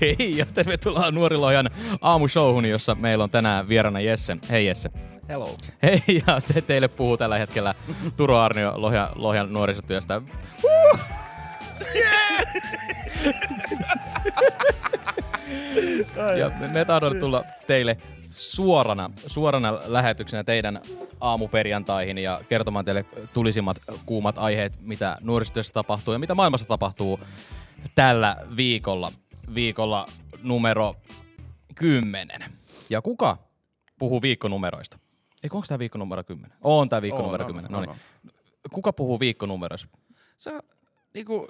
Hei ja tervetuloa Nuorilojan aamushowhun, jossa meillä on tänään vierana Jesse. Hei Jesse. Hello. Hei ja te, teille puhuu tällä hetkellä Turo Arnio Lohjan, Lohjan nuorisotyöstä. ja me, me tahdon tulla teille suorana, suorana lähetyksenä teidän aamuperjantaihin ja kertomaan teille tulisimmat kuumat aiheet, mitä nuorisotyössä tapahtuu ja mitä maailmassa tapahtuu tällä viikolla. Viikolla numero 10. Ja kuka puhuu viikkonumeroista? Eikö onko tämä viikko numero 10? On tämä viikko On, numero on, 10. on, No niin. Kuka puhuu viikkonumeroista? Se on niinku,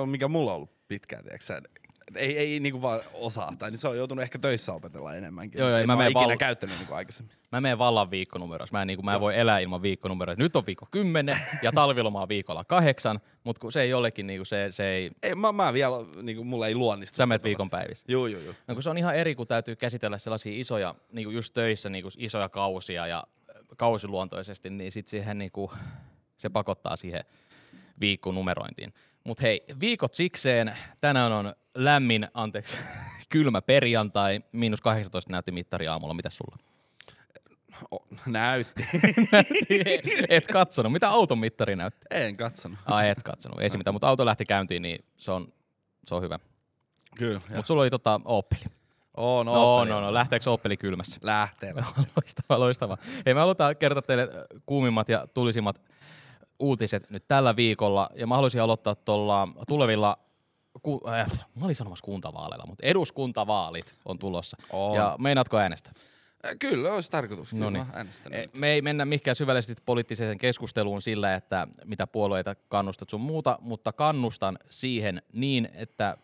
on mikä mulla on ollut pitkään, tiedätkö ei, ei niinku vaan osaa, tai niin se on joutunut ehkä töissä opetella enemmänkin. Joo, joo, ei mä mä, ikinä val- käyttänyt niinku aikaisemmin. Mä menen vallan viikkonumeroissa. Mä en, niin kuin, mä en voi elää ilman viikkonumeroita. Nyt on viikko 10 ja talviloma on viikolla kahdeksan, mutta kun se ei jollekin, niin kuin se, se ei... Ei, mä, mä vielä, niinku, mulla ei luonnista. Sä menet viikon päivissä. Joo, joo, joo. No kun se on ihan eri, kun täytyy käsitellä sellaisia isoja, niin kuin just töissä, niin kuin isoja kausia ja äh, kausiluontoisesti, niin sit siihen niin kuin, se pakottaa siihen viikkonumerointiin. Mutta hei, viikot sikseen. Tänään on lämmin, anteeksi, kylmä perjantai, miinus 18 näytti mittari aamulla. Mitä sulla? O, näytti. et katsonut. Mitä auton mittari näytti? en katsonut. Ai et katsonut, ei se mitään, mutta auto lähti käyntiin, niin se on, se on hyvä. Kyllä. Mutta sulla oli tota Opeli. On, No, Opel. no, no, lähteekö Opeli kylmässä? Lähtee. loistavaa, loistavaa. Hei, me halutaan kertoa teille kuumimmat ja tulisimmat uutiset nyt tällä viikolla. Ja mä haluaisin aloittaa tuolla tulevilla, ku, äh, mä olin sanomassa kuntavaaleilla, mutta eduskuntavaalit on tulossa. On. Ja meinaatko äänestää? Äh, Kyllä, olisi tarkoitus. Kyllä Noniin. Me ei mennä mihinkään syvällisesti poliittiseen keskusteluun sillä, että mitä puolueita kannustat sun muuta, mutta kannustan siihen niin, että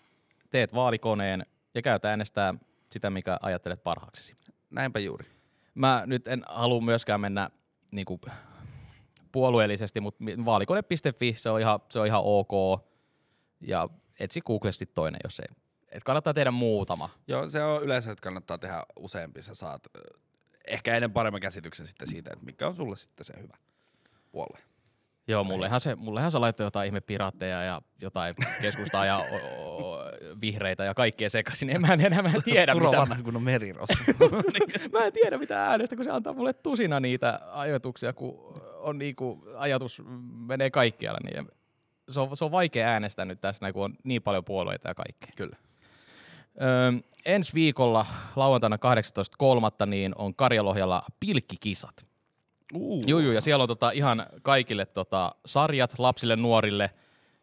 teet vaalikoneen ja käyt äänestää sitä, mikä ajattelet parhaaksesi. Näinpä juuri. Mä nyt en halua myöskään mennä niinku, puolueellisesti, mutta vaalikone.fi, se on ihan, se on ihan ok. Ja etsi Googlesti toinen, jos ei. Et kannattaa tehdä muutama. Joo, se on yleensä, että kannattaa tehdä useampi. Sä saat ehkä ennen paremman käsityksen sitten siitä, että mikä on sulle sitten se hyvä puolue. Joo, mullehan se, mullehan se laittoi jotain ihme piraatteja ja jotain keskustaa ja o, o, vihreitä ja kaikkea sekaisin. En mä en enää mä en tiedä, Turo mitä, vanha kun on meriros. mä en tiedä mitä äänestä, kun se antaa mulle tusina niitä ajatuksia, kun on niinku, ajatus menee kaikkialle. Niin se, on, se on vaikea äänestää nyt tässä, näin, kun on niin paljon puolueita ja kaikkea. Kyllä. Öö, ensi viikolla lauantaina 18.3. niin on Karjalohjalla pilkkikisat. Uh. Juu, juu, ja siellä on tota ihan kaikille tota sarjat, lapsille, nuorille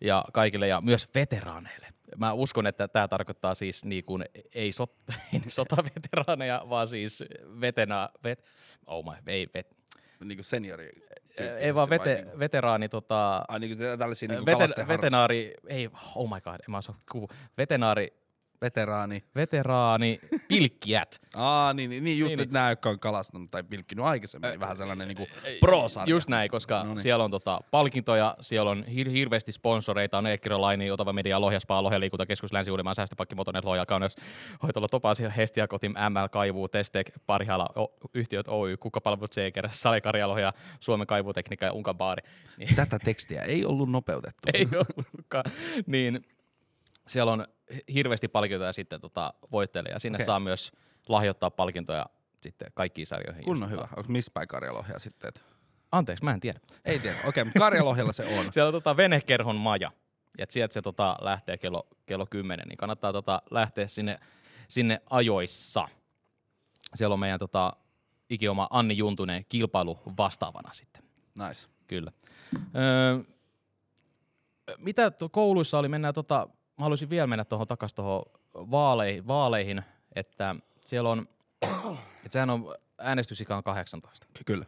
ja kaikille ja myös veteraaneille. Mä uskon, että tämä tarkoittaa siis niin kuin, ei, sot, ei sotaveteraaneja, vaan siis vetena, vet, oh my, ei, vet, Niin kuin seniori. Ei vaan vete, veteraani, tota, Ai niin kuin tällaisia niin kuin veten, vetenaari, ei, oh my god, en mä osaa kuva, vetenaari, Veteraani. veteraani, pilkkijät. Aa, niin, niin, niin just Niin, niin, että nämä, jotka on kalastanut tai pilkkinyt aikaisemmin, niin vähän sellainen niin pro-sarja. Just näin, koska Noniin. siellä on tota, palkintoja, siellä on hir- hirveästi sponsoreita, on Eekkiro Laini, Otava Media, Lohjaspaa, Lohja liikuntakeskus, Länsi Uudenmaan säästöpakki, Motonet, Lohja, Kauneus, Hoitola, Topasia, Hestia, Kotim, ML, Kaivuu, Testek, Parhaala, o- yhtiöt Oy, Kukkapalvelut, Seeker, Sale Karjalohja, Suomen Kaivutekniikka ja Unkan Baari. Niin, Tätä tekstiä ei ollut nopeutettu. ei ollutkaan. Niin siellä on hirveästi palkintoja ja sitten tota, voittelee ja sinne Okei. saa myös lahjoittaa palkintoja sitten kaikkiin sarjoihin. Kunnon hyvä. Onko missä päin Karjalohja sitten? että- Anteeksi, mä en tiedä. Ei tiedä. Okei, okay, mutta Karjalohjalla se on. Siellä on tota venekerhon maja. Et sieltä se tota lähtee kello, kello 10, niin kannattaa tota lähteä sinne, sinne ajoissa. Siellä on meidän tota, ikioma Anni Juntunen kilpailu vastaavana sitten. Nice. Kyllä. Öö, mitä to, kouluissa oli? Mennään tota, mä haluaisin vielä mennä tuohon takaisin tuohon vaaleihin, vaaleihin, että siellä on, että sehän on äänestysikä on 18 Kyllä.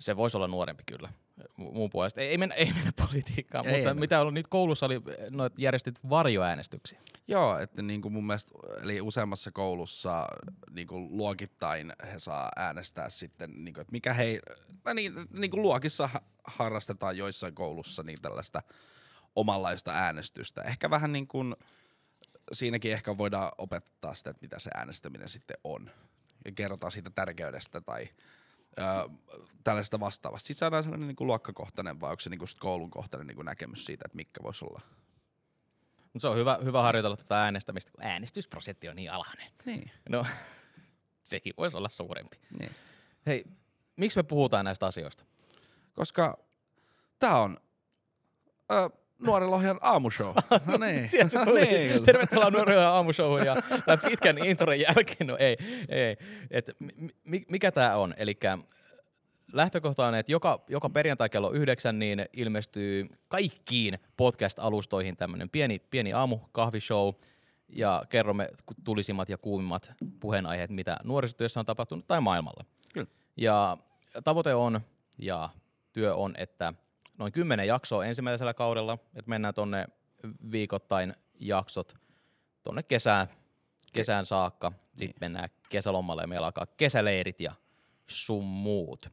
se voisi olla nuorempi kyllä mu- muun puolesta. Ei, ei, mennä, ei mennä politiikkaan, Ei mutta mennä. mitä on niitä koulussa oli, noit järjestit varjoäänestyksiä. Joo, että niin kuin mun mielestä, eli useammassa koulussa niin kuin luokittain he saa äänestää sitten, niin kuin, että mikä hei, niin, niin kuin luokissa ha- harrastetaan joissain koulussa niin tällaista omanlaista äänestystä. Ehkä vähän niin kuin, siinäkin ehkä voidaan opettaa sitä, että mitä se äänestäminen sitten on. Ja kerrotaan siitä tärkeydestä tai ää, tällaisesta vastaavasta. Sitten saadaan sellainen niin kuin luokkakohtainen vai onko se niin kuin koulun kohtainen niin kuin näkemys siitä, että mikä voisi olla. Mutta se on hyvä, hyvä harjoitella tätä äänestämistä, kun äänestysprosentti on niin alhainen. Niin. No, sekin voisi olla suurempi. niin. Hei, miksi me puhutaan näistä asioista? Koska tämä on ää, Nuoren Lohjan aamushow. No niin. Sieltä se No tuli. niin. Tervetuloa Nuoren aamushowhun ja tämän pitkän intron jälkeen. No ei, ei. Et, mi, mikä tämä on? Eli lähtökohta on, että joka, joka perjantai kello yhdeksän niin ilmestyy kaikkiin podcast-alustoihin tämmöinen pieni, pieni aamukahvishow ja kerromme tulisimmat ja kuumimmat puheenaiheet, mitä nuorisotyössä on tapahtunut tai maailmalla. Kyllä. Ja tavoite on ja työ on, että noin kymmenen jaksoa ensimmäisellä kaudella, että mennään tonne viikoittain jaksot tonne kesään, kesään saakka. Sitten Niin. mennään kesälomalle ja meillä alkaa kesäleirit ja sun muut.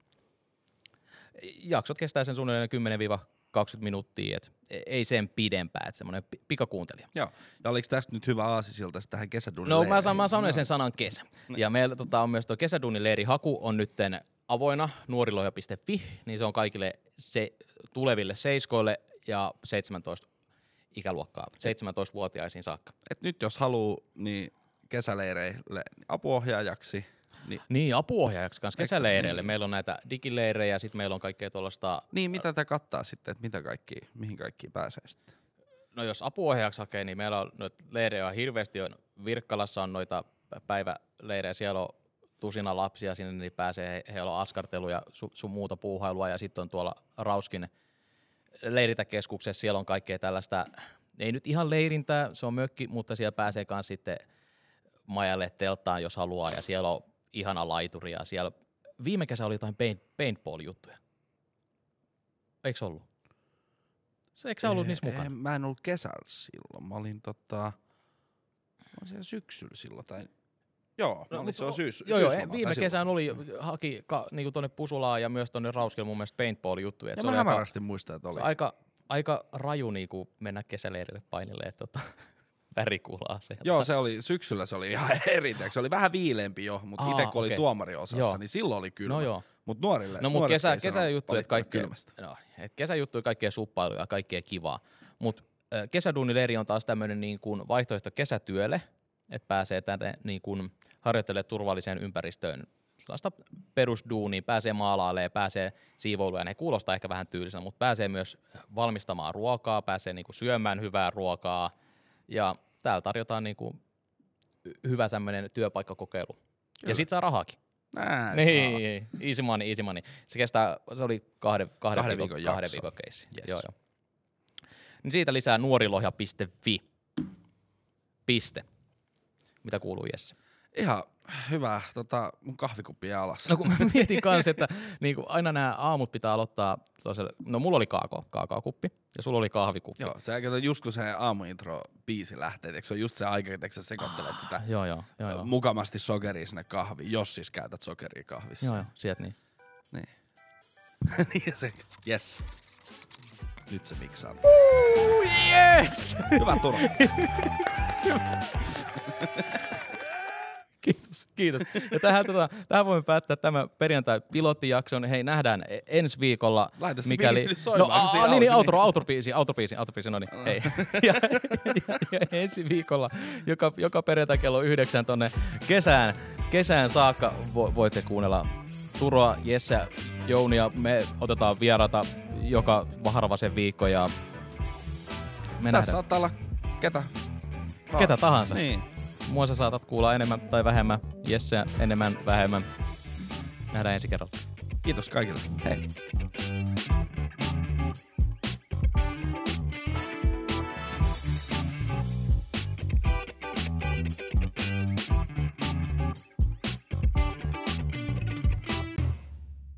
Jaksot kestää sen suunnilleen 10-20 minuuttia, et ei sen pidempään, että semmoinen pi- pikakuuntelija. Joo. Ja oliko tästä nyt hyvä aasisilta tähän kesäduunin No mä, mä sanoin sen sanan kesä. Ja meillä tota, on myös tuo kesäduunileiri haku on nytten avoinna nuoriloja.fi, niin se on kaikille se, tuleville seiskoille ja 17 ikäluokkaa, 17-vuotiaisiin saakka. Et nyt jos haluaa, niin kesäleireille apuohjaajaksi, niin, Niin, apuohjaajaksi kanssa kesäleireille. niin. Meillä on näitä digileirejä, sitten meillä on kaikkea tuollaista, niin mitä tämä kattaa sitten, että mitä kaikki, mihin kaikki pääsee sitten? no jos apuohjaajaksi hakee, niin meillä on noita leirejä on hirveästi. On, Virkkalassa on noita päiväleirejä, siellä on tusina lapsia sinne, niin pääsee, he, heillä on askarteluja, sun, sun muuta puuhailua, ja sitten on tuolla Rauskin leiritäkeskuksessa, siellä on kaikkea tällaista, ei nyt ihan leirintää, se on mökki, mutta siellä pääsee myös sitten majalle telttaan, jos haluaa, ja siellä on ihana laituri, ja siellä viime kesä oli jotain paint, paintball-juttuja. Eikö ollut? Se, eikö sä ollut niissä mukana? En, mä en ollut kesällä silloin. Mä olin tota... Mä olin siellä syksyllä silloin. Tai... Joo, no, mä olin mut silloin o- syys, Joo, joo, viime silloin. kesän oli, haki ka, niinku tonne Pusulaan ja myös tonne Rauskelle mun mielestä paintball-juttuja. Ja se mä oli aika, hämärästi muistan, että oli. se aika, aika raju niinku mennä kesäleirille painille, että tota, värikuulaa se. Joo, se oli, syksyllä se oli ihan eri. Se oli vähän viileempi jo, mutta itse kun oli okei. tuomariosassa, Joo. niin silloin oli kylmä. No joo. Mutta nuorille, No mutta nuoret kesä, kesäjuttuja, että valittaa kaikkea, kylmästä. no, et kesäjuttuja, kaikkea suppailuja ja kaikkea kivaa. Mutta kesäduunileiri on taas tämmöinen niin kuin vaihtoehto kesätyölle, että pääsee tänne niin kuin harjoittelemaan turvalliseen ympäristöön sellaista perusduunia, pääsee maalailemaan, pääsee siivoiluun, ne kuulostaa ehkä vähän tyyliseltä, mutta pääsee myös valmistamaan ruokaa, pääsee niin kuin syömään hyvää ruokaa ja täällä tarjotaan niin kuin hyvä tämmöinen työpaikkakokeilu. Kyllä. Ja sit saa rahaakin. Näin saa. Niin, easy money, easy money. Se kestää, se oli kahden, kahden, Kahden viikon, viikon kahden viikon keissi. Yes. Joo, joo. Niin siitä lisää nuorilohja.fi. Piste. Mitä kuuluu Jesse? Ihan hyvä. Tota, mun kahvikuppi jää alas. No kun mä mietin kanssa, että niin kuin aina nämä aamut pitää aloittaa toiselle, no mulla oli kaako, kaakaokuppi ja sulla oli kahvikuppi. Joo, se kato, just kun se aamuintro biisi lähtee, eikö se on just se aika, että sä sekoittelet sitä Joo, joo, joo, joo. mukavasti sokeria sinne kahviin, jos siis käytät sokeria kahvissa. Joo, joo, sieltä niin. Niin. niin se, yes. Nyt se miksaa. Yes! Hyvä Turo. Kiitos, kiitos. Ja tähän, tota, tähän voimme päättää tämä perjantai-pilottijakson. Hei, nähdään e- ensi viikolla. Laita se mikäli... biisi nyt soimaan, no, siinä a, niin, niin, alkoi, outro, outrobiisi, outrobiisi, outrobiisi, no niin. Hei. ja, ja, ja, ensi viikolla, joka, joka perjantai kello yhdeksän tonne kesään, kesään saakka vo, voitte kuunnella Turoa, Jesse, Jounia. Me otetaan vierata joka harvasen viikko ja me Tässä nähdään. saattaa olla ketä? Ketä tahansa. Niin. Mua sä saatat kuulla enemmän tai vähemmän, Jesse enemmän, vähemmän. Nähdään ensi kerralla. Kiitos kaikille. Hei.